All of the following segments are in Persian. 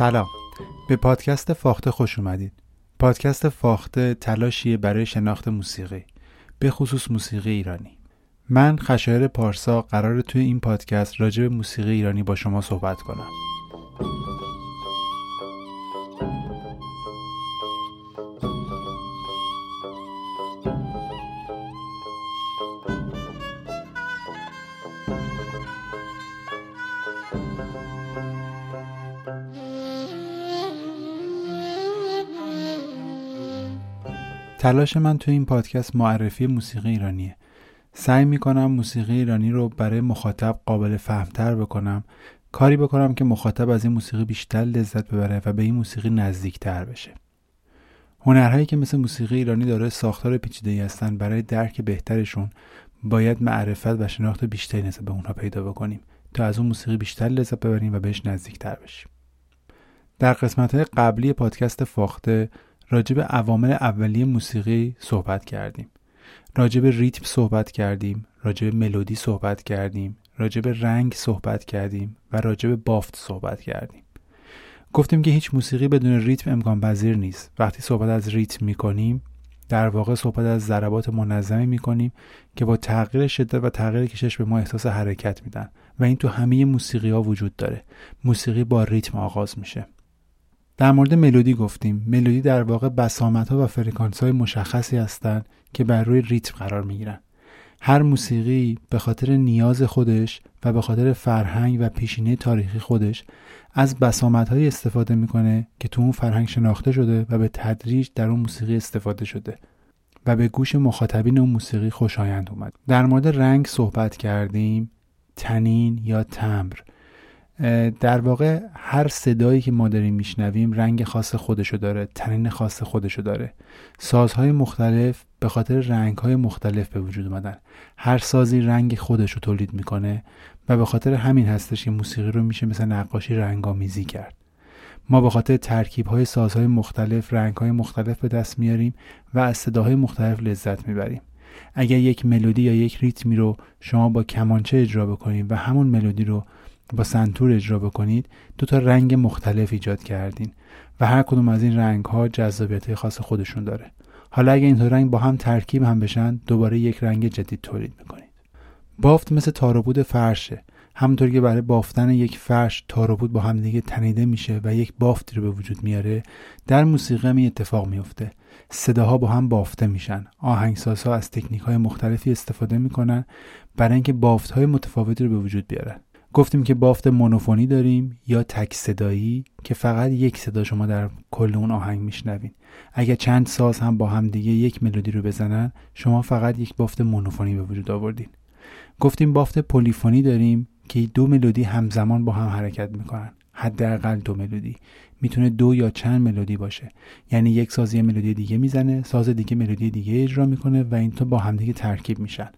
سلام. به پادکست فاخته خوش اومدید. پادکست فاخته تلاشیه برای شناخت موسیقی به خصوص موسیقی ایرانی. من خشایر پارسا قرار توی این پادکست راجع به موسیقی ایرانی با شما صحبت کنم. تلاش من تو این پادکست معرفی موسیقی ایرانیه. سعی می‌کنم موسیقی ایرانی رو برای مخاطب قابل فهمتر بکنم کاری بکنم که مخاطب از این موسیقی بیشتر لذت ببره و به این موسیقی نزدیکتر بشه. هنرهایی که مثل موسیقی ایرانی داره ساختار پیچیده هستن برای درک بهترشون. باید معرفت و شناخت بیشتری نسبت به اونها پیدا بکنیم تا از اون موسیقی بیشتر لذت ببریم و بهش نزدیکتر بشیم. در قسمت قبلی پادکست فاخته راجع به عوامل اولیه موسیقی صحبت کردیم. راجع به ریتم صحبت کردیم راجع به ملودی صحبت کردیم راجع به رنگ صحبت کردیم و راجع به بافت صحبت کردیم. گفتیم که هیچ موسیقی بدون ریتم امکان پذیر نیست. وقتی صحبت از ریتم می‌کنیم در واقع صحبت از ضربات منظمی می‌کنیم که با تغییر شدت و تغییر کشش به ما احساس حرکت میدن و این تو همه موسیقی ها وجود داره. موسیقی با ریتم آغاز میشه. در مورد ملودی گفتیم. ملودی در واقع بسامت ها و فرکانس های مشخصی هستند که بر روی ریتم قرار می گیرن. هر موسیقی به خاطر نیاز خودش و به خاطر فرهنگ و پیشینه تاریخی خودش از بسامت های استفاده می‌کنه که تو اون فرهنگ شناخته شده و به تدریج در اون موسیقی استفاده شده و به گوش مخاطبین اون موسیقی خوشایند اومد. در مورد رنگ صحبت کردیم. تنین یا تمبر. در واقع هر صدایی که ما داریم میشنویم رنگ خاص خودشو داره تنین خاص خودشو داره. سازهای مختلف به خاطر رنگهای مختلف به وجود اومدن. هر سازی رنگ خودشو تولید می‌کنه و به خاطر همین هستش که موسیقی رو میشه مثل نقاشی رنگامیزی کرد. ما به خاطر ترکیب های سازهای مختلف رنگ های مختلف به دست میاریم و از صداهای مختلف لذت می‌بریم. اگر یک ملودی یا یک ریتمی رو شما با کمانچه اجرا بکنید و همون ملودی رو با سنتور اجرا بکنید دو تا رنگ مختلف ایجاد کردین و هر کدوم از این رنگ ها جذابیت خاص خودشون داره. حالا اگه این دو رنگ با هم ترکیب هم بشن دوباره یک رنگ جدید تولید می‌کنید. بافت مثل تاروبود فرشه همونطور که برای بافتن یک فرش تاروبود با هم دیگه تنیده میشه و یک بافتی رو به وجود میاره در موسیقی هم اتفاق میفته صداها با هم بافته میشن. آهنگسازها از تکنیک های مختلفی استفاده می‌کنن برای اینکه بافت های متفاوتی رو به وجود بیارن. گفتیم که بافت مونوفونی داریم یا تک صدایی که فقط یک صدا شما در کل اون آهنگ میشنوین. اگر چند ساز هم با هم دیگه یک ملودی رو بزنن شما فقط یک بافت مونوفونی به وجود آوردین. گفتیم بافت پلیفونی داریم که دو ملودی همزمان با هم حرکت می‌کنن. حداقل دو ملودی. می‌تونه دو یا چند ملودی باشه. یعنی یک ساز یه ملودی دیگه می‌زنه ساز دیگه ملودی دیگه اجرا می‌کنه و این تو با همدیگه ترکیب میشن.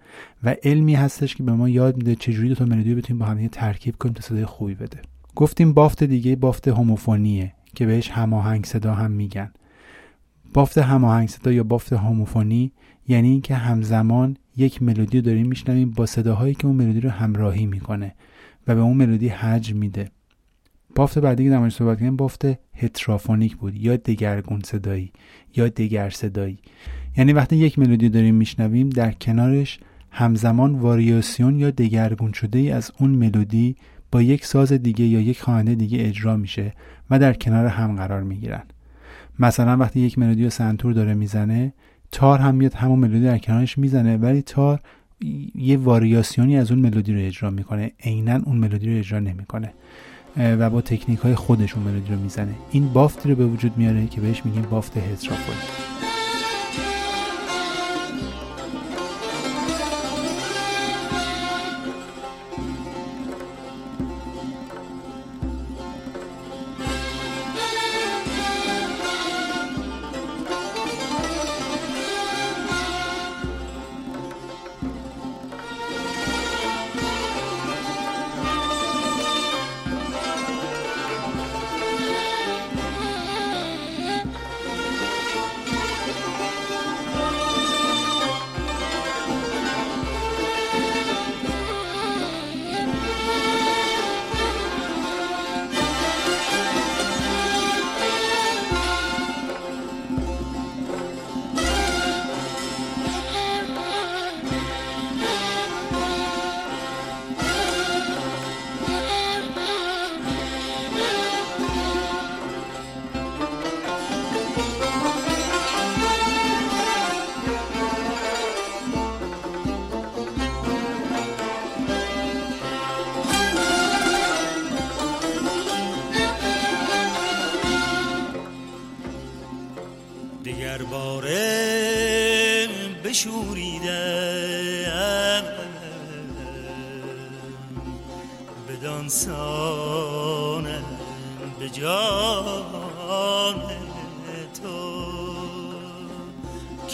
و علمی هستش که به ما یاد میده چجوری دو تا ملودی بتونیم با همدیگه ترکیب کنیم تا صدای خوبی بده. گفتیم بافت دیگه بافت هوموفونیه که بهش هماهنگ صدا هم میگن. بافت هماهنگ صدا یا بافت هوموفونی یعنی اینکه همزمان یک ملودی رو داریم میشنویم با صداهایی که اون ملودی رو همراهی می‌کنه و به اون ملودی حجم میده. بافت بعدی که در صحبت کردیم بافت هترافونیک بود یا دگرگون صدایی یا دگر صدایی. یعنی وقتی یک ملودی داریم میشنویم در کنارش همزمان واریاسیون یا دگرگون شده ای از اون ملودی با یک ساز دیگه یا یک خواننده دیگه اجرا میشه و در کنار هم قرار می‌گیرن. مثلا وقتی یک ملودی رو سنتور داره می‌زنه تار هم میاد همون ملودی در کنارش می‌زنه ولی تار یه واریاسیونی از اون ملودی رو اجرا می‌کنه. عینا اون ملودی رو اجرا نمی‌کنه. و با تکنیک های خودشون ملودی رو می‌زنه. این بافتی رو به وجود میاره که بهش میگیم بافت هترافونی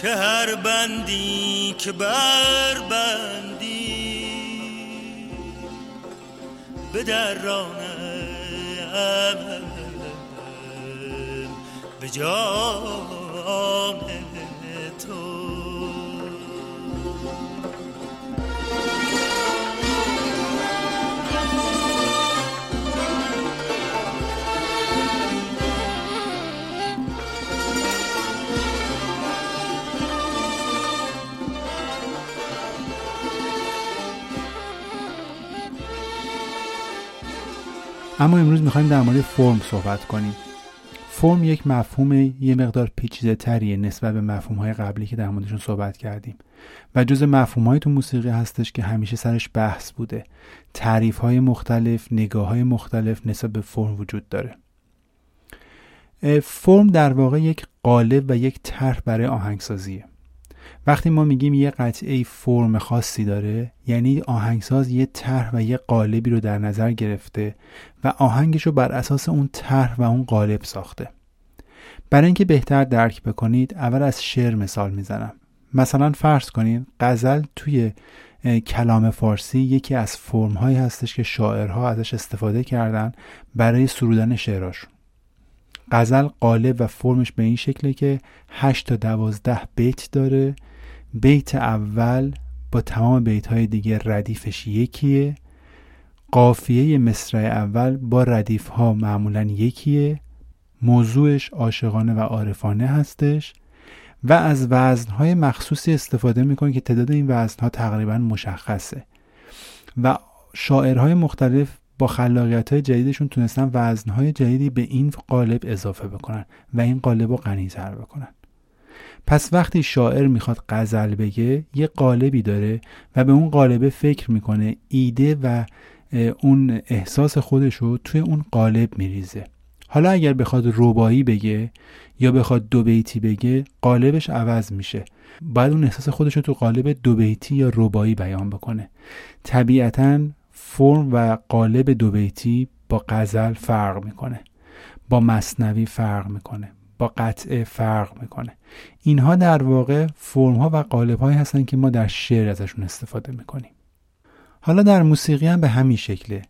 که هر بندی که بر بندی به درانم به جان اما امروز می‌خوایم در مورد فرم صحبت کنیم. فرم یک مفهوم یه مقدار پیچیده تریه نسبت به مفهوم های قبلی که در موردشون صحبت کردیم. و جز مفهوم های تو موسیقی هستش که همیشه سرش بحث بوده. تعریف های مختلف نگاه های مختلف نسبت به فرم وجود داره. فرم در واقع یک قالب و یک طرح برای آهنگسازیه. وقتی ما میگیم یه قطعه فرم خاصی داره یعنی آهنگساز یه طرح و یه قالبی رو در نظر گرفته و آهنگش رو بر اساس اون طرح و اون قالب ساخته. برای اینکه بهتر درک بکنید اول از شعر مثال می‌زنم. مثلا فرض کنید غزل توی کلام فارسی یکی از فرم هایی هستش که شاعرها ازش استفاده کردن برای سرودن شعراشون. غزل قالب و فرمش به این شکله که 8 تا 12 بیت داره. بیت اول با تمام بیت های دیگه ردیفش یکیه. قافیه مصرع اول با ردیف ها معمولا یکیه. موضوعش عاشقانه و عارفانه هستش و از وزن های مخصوصی استفاده می‌کنه که تعداد این وزن ها تقریبا مشخصه و شاعرهای مختلف با خلاقیت های جدیدشون تونستن وزن های جدیدی به این قالب اضافه بکنن و این قالب رو غنیتر بکنن. پس وقتی شاعر می‌خواد غزل بگه یه قالبی داره و به اون قالبه فکر می‌کنه ایده و اون احساس خودش رو توی اون قالب میریزه. حالا اگر بخواد ربایی بگه یا بخواد دو بیتی بگه قالبش عوض میشه. باید اون احساس خودش رو تو قالب دو بیتی یا ربایی بیان بکنه. طبیعتا فرم و قالب دو بیتی با غزل فرق می‌کنه. با مصنوی فرق می‌کنه. با قطعه فرق می‌کنه. اینها در واقع فرم ها و قالب هایی هستن که ما در شعر ازشون استفاده می‌کنیم. حالا در موسیقی هم به همین شکله.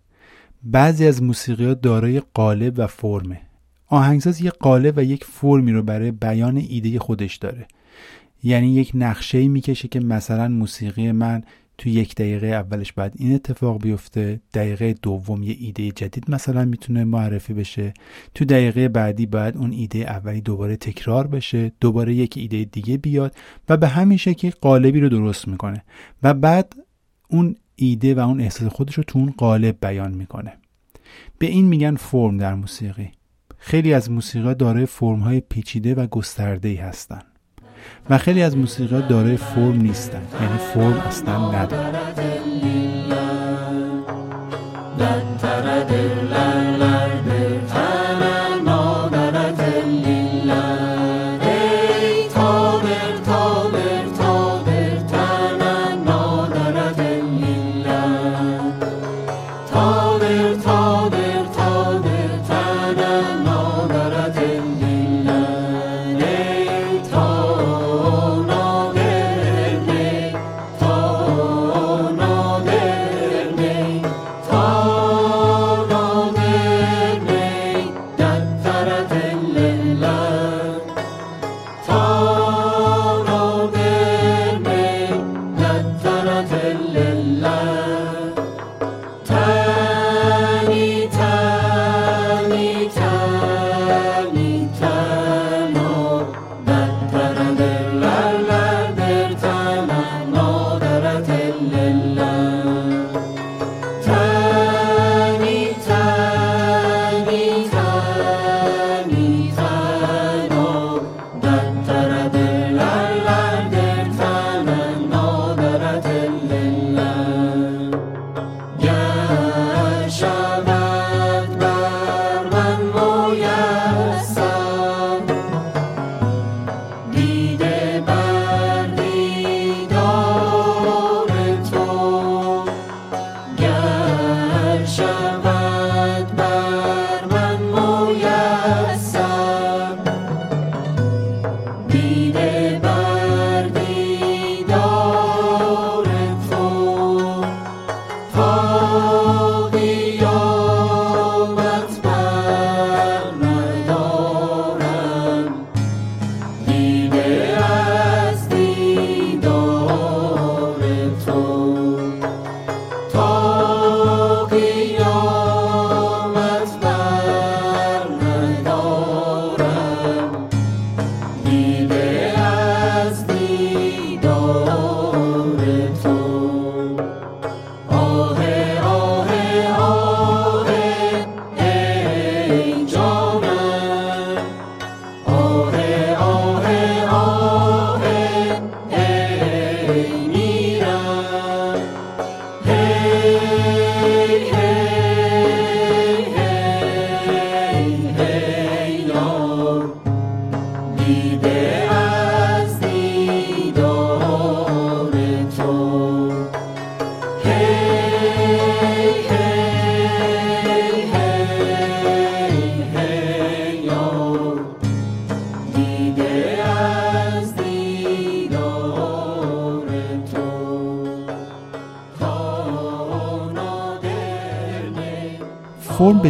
بعضی از موسیقی ها دارای قالب و فرمه. آهنگساز یک قالب و یک فرمی رو برای بیان ایده خودش داره. یعنی یک نقشه می‌کشه که مثلا موسیقی من تو یک دقیقه اولش بعد این اتفاق بیفته. دقیقه دوم یه ایده جدید مثلا می‌تونه معرفی بشه. تو دقیقه بعدی باید اون ایده اولی دوباره تکرار بشه. دوباره یک ایده دیگه بیاد و به همین شکل قالبی رو درست می‌کنه. و بعد اون ایده و اون احساس خودش رو تو اون قالب بیان می‌کنه. به این میگن فرم در موسیقی. خیلی از موسیقی دارای فرم های پیچیده و گسترده ای هستن. و خیلی از موسیقی دارای فرم نیستن یعنی فرم اصلا ندارن.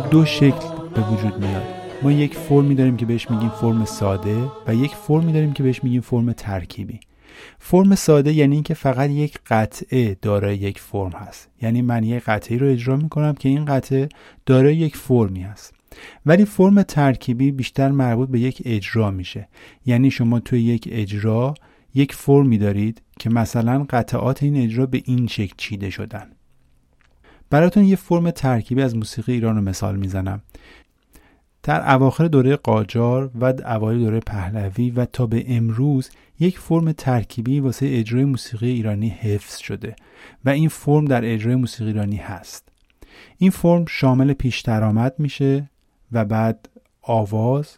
به دو شکل به وجود میاد. ما یک فرمی داریم که بهش میگیم فرم ساده و یک فرمی داریم که بهش میگیم فرم ترکیبی. فرم ساده یعنی اینکه فقط یک قطعه دارای یک فرم هست. یعنی من یک قطعه رو اجرا می‌کنم که این قطعه دارای یک فرمی هست. ولی فرم ترکیبی بیشتر مربوط به یک اجرا میشه. یعنی شما توی یک اجرا یک فرمی دارید که مثلا قطعات این اجرا به این شکل چیده شدن. براتون یه فرم ترکیبی از موسیقی ایران رو مثال می‌زنم. در اواخر دوره قاجار و اوایل دوره پهلوی و تا به امروز یک فرم ترکیبی واسه اجرای موسیقی ایرانی حفظ شده و این فرم در اجرای موسیقی ایرانی هست. این فرم شامل پیش درآمد میشه و بعد آواز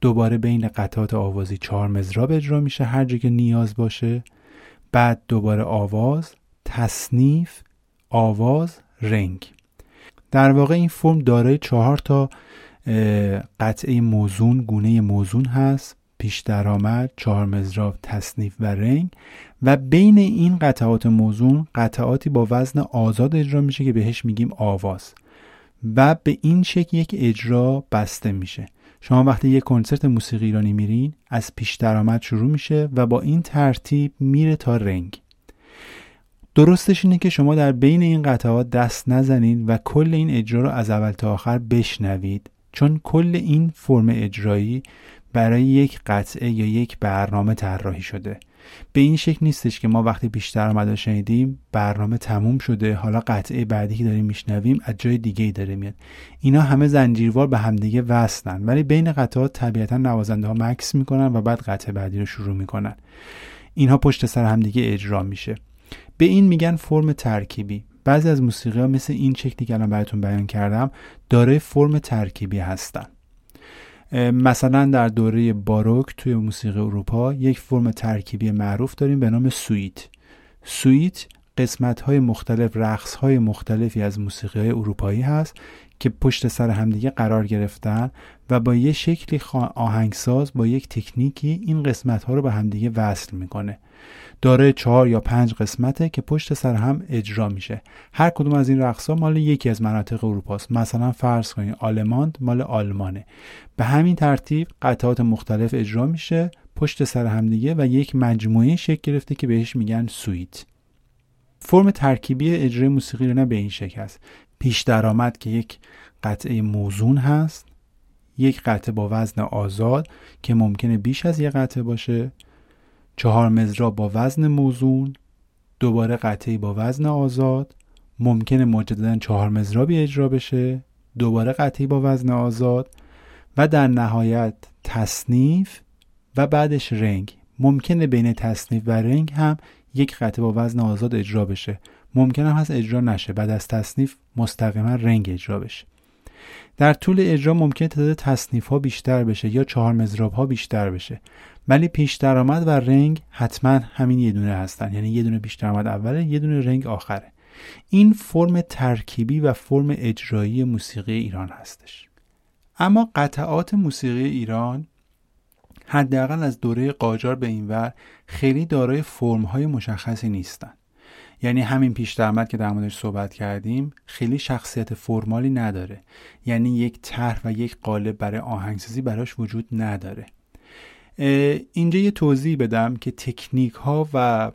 دوباره بین قطعات آوازی چهار مزراب اجرا میشه هر جا که نیاز باشه. بعد دوباره آواز تصنیف آواز رنگ. در واقع این فرم دارای چهار تا قطعه موزون گونه موزون هست. پیش درآمد چهار مزراب تصنیف و رنگ. و بین این قطعات موزون قطعاتی با وزن آزاد اجرا میشه که بهش میگیم آواز. و به این شکل یک اجرا بسته میشه. شما وقتی یک کنسرت موسیقی ایرانی میرین از پیش درآمد شروع میشه و با این ترتیب میره تا رنگ. درستش اینه که شما در بین این قطعات دست نزنید و کل این اجرا رو از اول تا آخر بشنوید. چون کل این فرم اجرایی برای یک قطعه یا یک برنامه طراحی شده. به این شکل نیستش که ما وقتی بیشتر آمده شنیدیم برنامه تموم شده حالا قطعه بعدی که داریم میشنویم از جای دیگه ای داره میاد. اینا همه زنجیروار به همدیگه وصلن. ولی بین قطعات طبیعتا نوازنده ها مکس می‌کنن و بعد قطعه بعدی رو شروع می‌کنن. اینها پشت سر همدیگه اجرا میشه. به این میگن فرم ترکیبی. بعضی از موسیقی ها مثل این شکلی که الان براتون بیان کردم داره فرم ترکیبی هستن. مثلا در دوره باروک توی موسیقی اروپا یک فرم ترکیبی معروف داریم به نام سویت. سویت قسمت های مختلف رقص های مختلفی از موسیقی های اروپایی هست که پشت سر همدیگه قرار گرفتن و با یه شکلی آهنگساز با یک تکنیکی این قسمت ها رو به همدیگه وصل می‌کنه. داره چهار یا پنج قسمته که پشت سر هم اجرا میشه. هر کدوم از این رقص مال یکی از مناطق اروپاست. مثلا فرض کنید آلماند مال آلمانه. به همین ترتیب قطعات مختلف اجرا میشه پشت سر همدیگه و یک مجموعه شکل گرفته که بهش میگن سویت. فرم ترکیبی اجرای موسیقی رو نه به این شکل است. پیش درآمد که یک قطعه موزون هست یک قطعه با وزن آزاد که ممکنه بیش از یک قطعه باشه چهار مزرا با وزن موزون دوباره قطعی با وزن آزاد ممکنه مجددا چهار مزرابی اجرا بشه دوباره قطعی با وزن آزاد و در نهایت تصنیف و بعدش رنگ. ممکنه بین تصنیف و رنگ هم یک قطعه با وزن آزاد اجرا بشه. ممکن هم هست اجرا نشه بعد از تصنیف مستقیما رنگ اجرا بشه. در طول اجرا ممکن تعداد تصنیف ها بیشتر بشه یا چهار مزراب ها بیشتر بشه. ولی پیش درآمد و رنگ حتما همین یه دونه هستن. یعنی یه دونه پیش درآمد اوله یه دونه رنگ آخره. این فرم ترکیبی و فرم اجرایی موسیقی ایران هستش. اما قطعات موسیقی ایران حداقل از دوره قاجار به این ور خیلی دارای فرم های مشخصی نیستن. یعنی همین پیش درآمد که در موردش صحبت کردیم خیلی شخصیت فرمالی نداره. یعنی یک طرح و یک قالب برای آهنگسازی براش وجود نداره. اینجا یه توضیح بدم که تکنیک ها و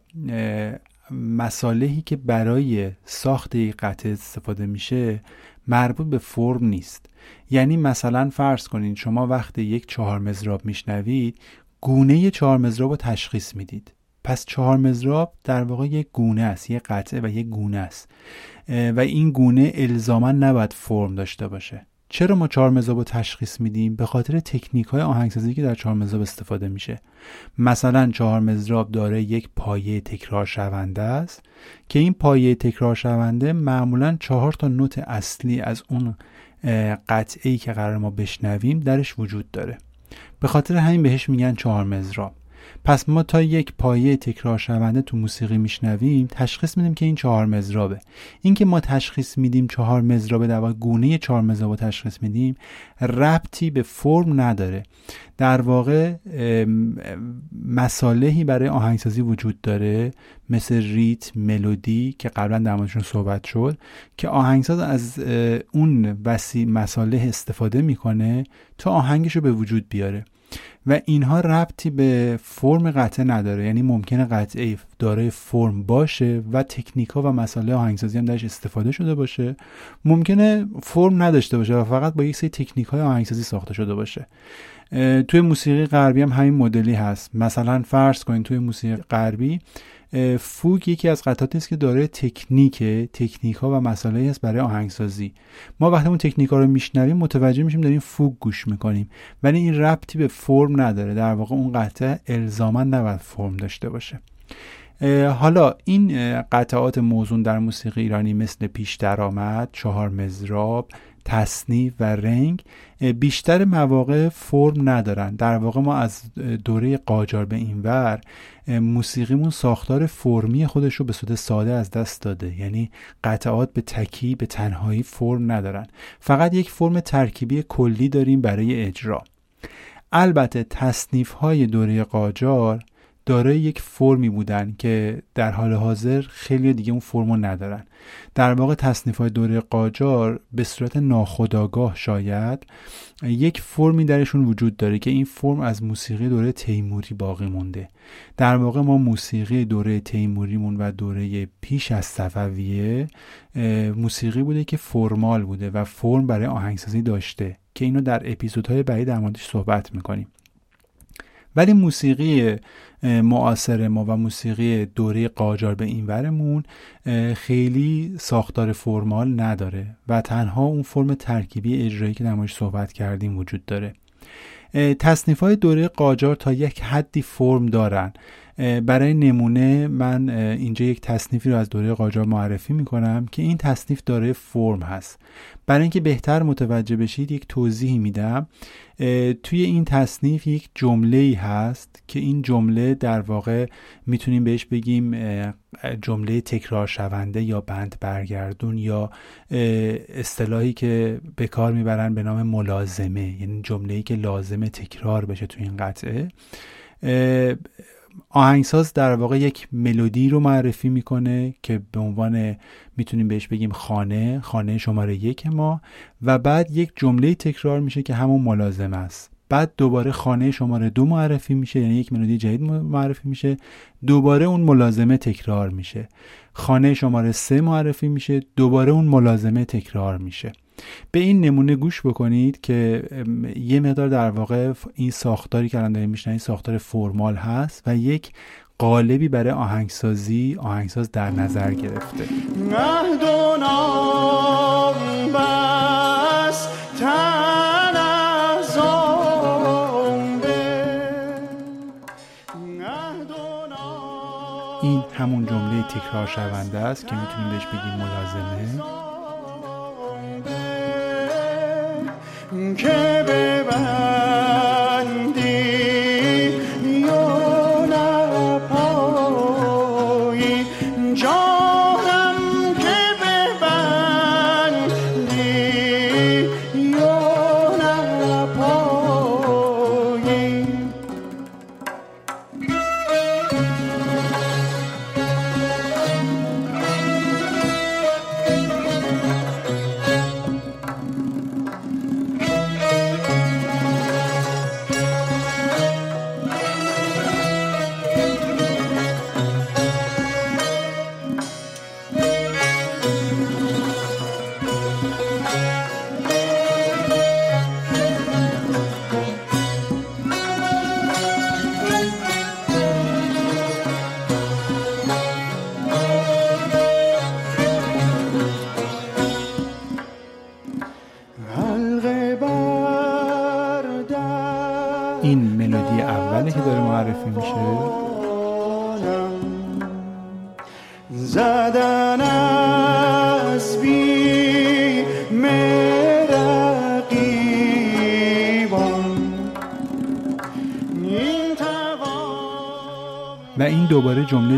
مصالحی که برای ساخت یک قطعه استفاده میشه مربوط به فرم نیست. یعنی مثلا فرض کنید شما وقتی یک چهار مزراب میشنوید گونه چهار مزراب رو تشخیص می‌دید. پس چهار مزراب در واقع یک گونه است یک قطعه و یک گونه است. و این گونه الزاما نباید فرم داشته باشه. چرا ما چهار مزاب رو تشخیص میدیم؟ به خاطر تکنیک های آهنگسازی که در چهار مزاب استفاده میشه. مثلا چهار مزراب داره یک پایه تکرار شونده است که این پایه تکرار شونده معمولا چهار تا نوت اصلی از اون قطعه ای که قرار ما بشنویم درش وجود داره. به خاطر همین بهش میگن چهار مزراب پس ما تا یک پایه تکرار شونده تو موسیقی میشنویم تشخیص میدیم که این چهار مزرابه. اینکه ما تشخیص میدیم چهار مزرابه در واقع گونه چهار مزرابه تشخیص میدیم ربطی به فرم نداره. در واقع مسالهی برای آهنگسازی وجود داره مثل ریت ملودی که قبلا در موردشون صحبت شد که آهنگساز از اون وسیع مساله استفاده می‌کنه تا آهنگش رو به وجود بیاره. و اینها ربطی به فرم قطعه نداره. یعنی ممکنه قطعه دارای فرم باشه و تکنیک ها و مسائل آهنگسازی هم درش استفاده شده باشه. ممکنه فرم نداشته باشه و فقط با یک سری تکنیک های آهنگسازی ساخته شده باشه. توی موسیقی غربی هم همین مدلی هست. مثلا فرض کنید توی موسیقی غربی فوگ یکی از قطعاتی است که داره تکنیک تکنیک ها و مسائلی هست برای آهنگسازی. ما وقتی اون تکنیک ها رو میشنویم متوجه میشیم داریم فوگ گوش می‌کنیم. ولی این ربطی به فرم نداره. در واقع اون قطعه الزاما نباید فرم داشته باشه. حالا این قطعات موزون در موسیقی ایرانی مثل پیش درآمد، چهار مزراب، تصنیف و رنگ. بیشتر مواقع فرم ندارن. در واقع ما از دوره قاجار به این ور موسیقیمون ساختار فرمی خودش رو به صورت ساده از دست داده. یعنی قطعات به تکی به تنهایی فرم ندارن. فقط یک فرم ترکیبی کلی داریم برای اجرا. البته تصنیف های دوره قاجار دارای یک فرمی بودن که در حال حاضر خیلی دیگه اون فرمو ندارن. در واقع تصنیف های دوره قاجار به صورت ناخودآگاه شاید یک فرمی درشون وجود داره که این فرم از موسیقی دوره تیموری باقی مونده. در واقع ما موسیقی دوره تیموریمون و دوره پیش از صفویه موسیقی بوده که فرمال بوده و فرم برای آهنگسازی داشته که اینو در اپیزودهای بعدی در موردش صحبت می‌کنیم. ولی موسیقی معاصر ما و موسیقی دوره قاجار به این ورمون خیلی ساختار فرمال نداره و تنها اون فرم ترکیبی اجرایی که در صحبت کردیم وجود داره. تصنیف های دوره قاجار تا یک حدی فرم دارن. برای نمونه من اینجا یک تصنیفی رو از دوره قاجار معرفی می‌کنم که این تصنیف داره فرم هست. برای اینکه بهتر متوجه بشید یک توضیحی میدم. توی این تصنیف یک جمله ای هست که این جمله در واقع می‌تونیم بهش بگیم جمله تکرار شونده یا بند برگردون یا اصطلاحی که به کار می‌برن به نام ملازمه یعنی جمله ای که لازمه تکرار بشه توی این قطعه. آهنگساز در واقع یک ملودی رو معرفی می‌کنه که به عنوان می‌تونیم بهش بگیم خانه خانه شماره یک ما. و بعد یک جمله تکرار میشه که همون ملازم است. بعد دوباره خانه شماره دو معرفی میشه یعنی یک ملودی جدید معرفی میشه. دوباره اون ملازمه تکرار میشه. خانه شماره سه معرفی میشه دوباره اون ملازمه تکرار میشه. به این نمونه گوش بکنید که یه مقدار در واقع این ساختاری که الان داریم این ساختار فرمال هست و یک قالبی برای آهنگسازی آهنگساز در نظر گرفته. این همون جمله تکرار شونده است که می‌تونیم بهش بگیم ملازمه. که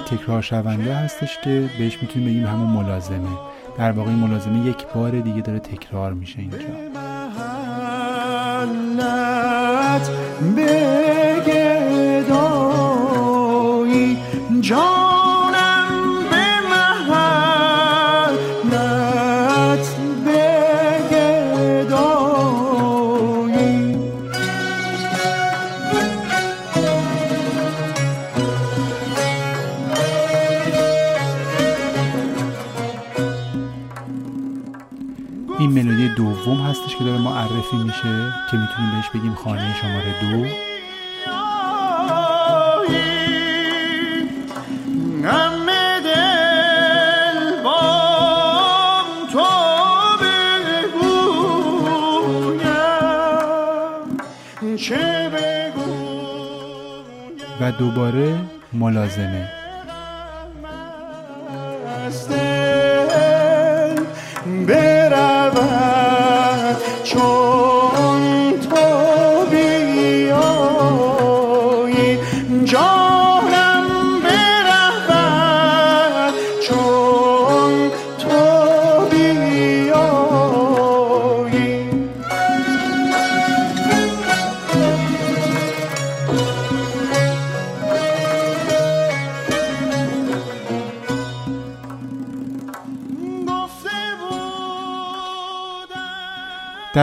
تکرار شونده هستش که بهش می‌تونیم بگیم همون ملازمه. در واقع این ملازمه یک بار دیگه داره تکرار میشه اینجا. دوم هستش که داره معرفی میشه که می‌تونیم بهش بگیم خانه شماره دو. و دوباره ملازمه.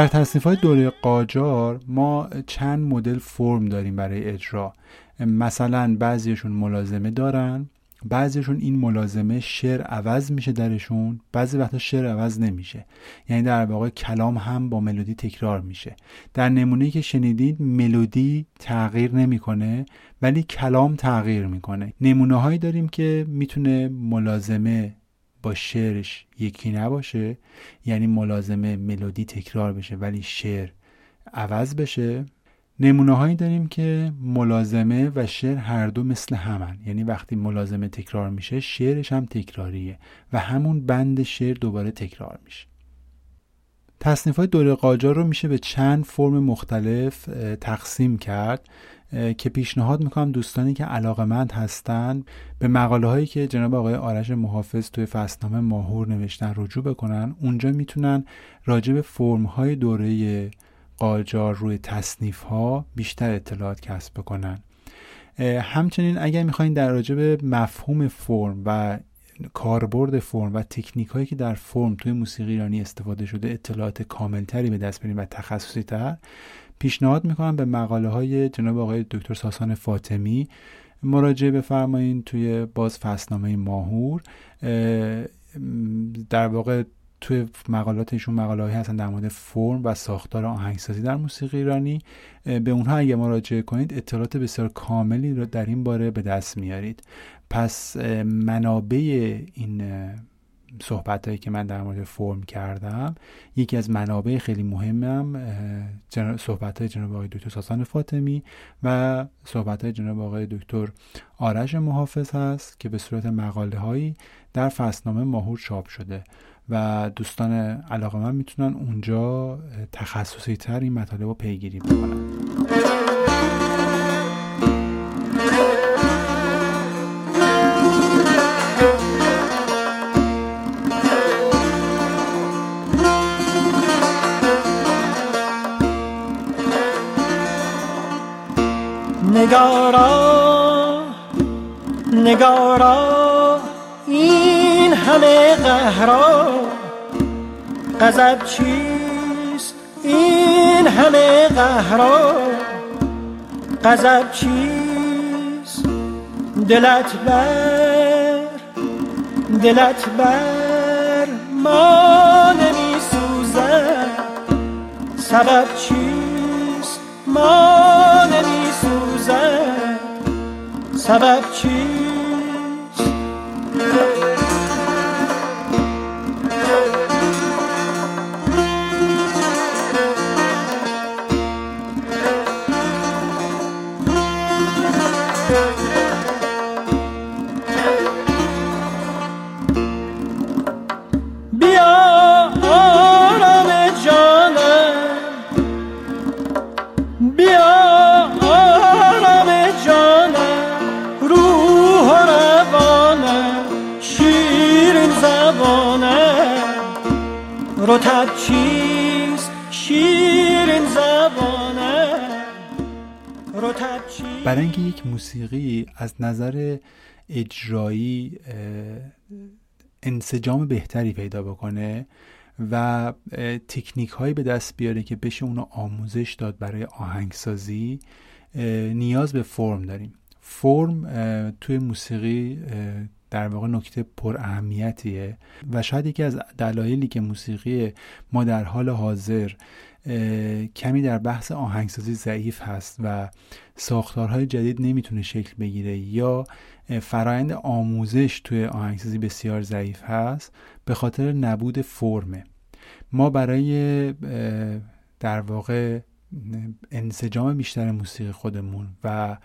در تصنیف های دوره قاجار ما چند مدل فرم داریم برای اجرا. مثلا بعضیشون ملازمه دارن بعضیشون این ملازمه شعر عوض میشه درشون بعضی وقتا شعر عوض نمیشه. یعنی در واقع کلام هم با ملودی تکرار میشه. در نمونه که شنیدید ملودی تغییر نمی‌کنه ولی کلام تغییر می‌کنه. نمونه هایی داریم که می‌تونه ملازمه با شعرش یکی نباشه یعنی ملازمه ملودی تکرار بشه ولی شعر عوض بشه. نمونه هایی داریم که ملازمه و شعر هر دو مثل همن. یعنی وقتی ملازمه تکرار میشه شعرش هم تکراریه و همون بند شعر دوباره تکرار میشه. تصنیف های دوره قاجار رو میشه به چند فرم مختلف تقسیم کرد که پیشنهاد می‌کنم دوستانی که علاقمند هستند به مقاله هایی که جناب آقای آرش محافظ توی فصلنامه ماهور نوشتن رجوع بکنن. اونجا می‌تونن راجع به فرم های دوره قاجار روی تصنیف ها بیشتر اطلاعات کسب بکنن. همچنین اگر می‌خواین در راجع به مفهوم فرم و کاربرد فرم و تکنیک هایی که در فرم توی موسیقی ایرانی استفاده شده اطلاعات کاملتری به دست بیارین و تخصصی تر پیشنهاد می‌کنم به مقاله های جناب آقای دکتر ساسان فاطمی مراجعه بفرمایین توی باز فصلنامه ماهور در واقع توی مقالات ایشون مقاله هستن در مورد فرم و ساختار آهنگسازی در موسیقی ایرانی به اونها اگه مراجعه کنید اطلاعات بسیار کاملی رو در این باره به دست میارید. پس منابع این صحبت هایی که من در مورد فرم کردم یکی از منابع خیلی مهمم صحبت های جناب آقای دکتر ساسان فاطمی و صحبت های جناب آقای دکتر آرش محافظ هست که به صورت مقاله هایی در فصلنامه ماهور چاپ شده. و دوستان علاقه من می‌تونن اونجا تخصصی تر این مطالب رو پیگیری بکنن. نگارا نگارا این همه قهرا غضب چیست؟ این همه قهرا غضب چیست؟ دلت بر دلت بر ما نمی سوزد سبب چیست؟ ما نمی سوزد سبب چیست؟ رتب چیست؟ شیرین زبانه. برای اینکه یک موسیقی از نظر اجرایی انسجام بهتری پیدا بکنه و تکنیک هایی به دست بیاره که بشه اونو آموزش داد برای آهنگسازی نیاز به فرم داریم. فرم توی موسیقی در واقع نکته پر اهمیتیه و شاید یکی از دلایلی که موسیقی ما در حال حاضر کمی در بحث آهنگسازی ضعیف هست و ساختارهای جدید نمی‌تونه شکل بگیره یا فرایند آموزش توی آهنگسازی بسیار ضعیف هست به خاطر نبود فرمه. ما برای در واقع انسجام بیشتر موسیقی خودمون و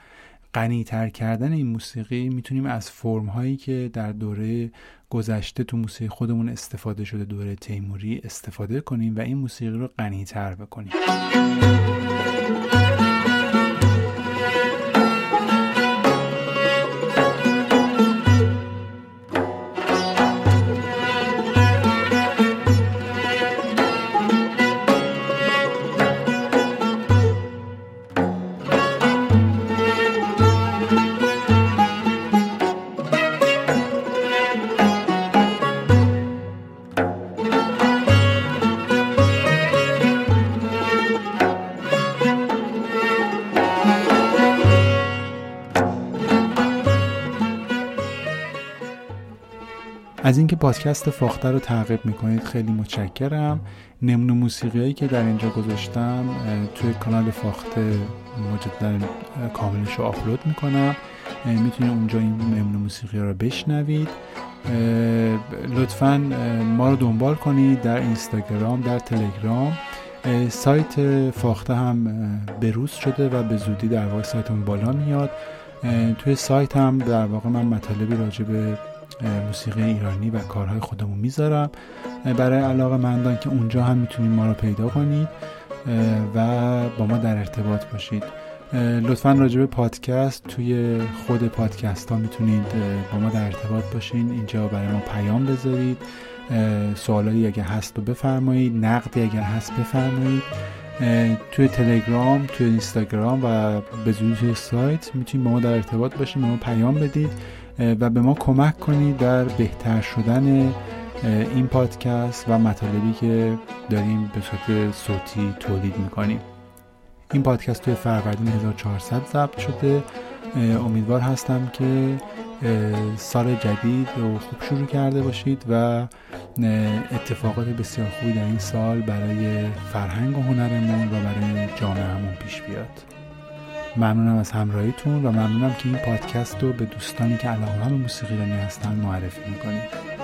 غنیتر کردن این موسیقی می‌تونیم از فرم هایی که در دوره گذشته تو موسیقی خودمون استفاده شده دوره تیموری استفاده کنیم و این موسیقی رو غنیتر بکنیم. از اینکه پادکست فاخته رو تعقیب می‌کنید خیلی متشکرم. نمونه موسیقی هایی که در اینجا گذاشتم توی کانال فاخته مجددا کاملش رو آپلود می‌کنم. می‌تونید اونجا این نمونه موسیقی رو بشنوید. لطفا ما رو دنبال کنید در اینستاگرام در تلگرام. سایت فاخته هم بروز شده و به زودی در واقع سایتمون بالا میاد. توی سایت هم در واقع من مطالبی راجع به موسیقی ایرانی و کارهای خودمون می‌ذارم. برای علاقه مندان که اونجا هم می‌تونید ما رو پیدا کنید و با ما در ارتباط باشید. لطفا راجع به پادکست توی خود پادکست ها می‌تونید با ما در ارتباط باشین. اینجا برای ما پیام بذارید. سوالی اگر هست رو بفرمایید. نقدی اگر هست بفرمایید. توی تلگرام توی اینستاگرام و به زودی توی سایت می‌تونید با ما در ارتباط باشید با ما پیام بدید. و به ما کمک کنید در بهتر شدن این پادکست و مطالبی که داریم به صورت صوتی تولید می‌کنیم. این پادکست توی فروردین 1400 ضبط شده. امیدوار هستم که سال جدید رو خوب شروع کرده باشید و اتفاقات بسیار خوبی در این سال برای فرهنگ و هنرمون و برای جامعهمون پیش بیاد. ممنونم از همراهیتون و ممنونم که این پادکست رو به دوستانی که علاقه به موسیقی رانی هستن معرفی می‌کنید.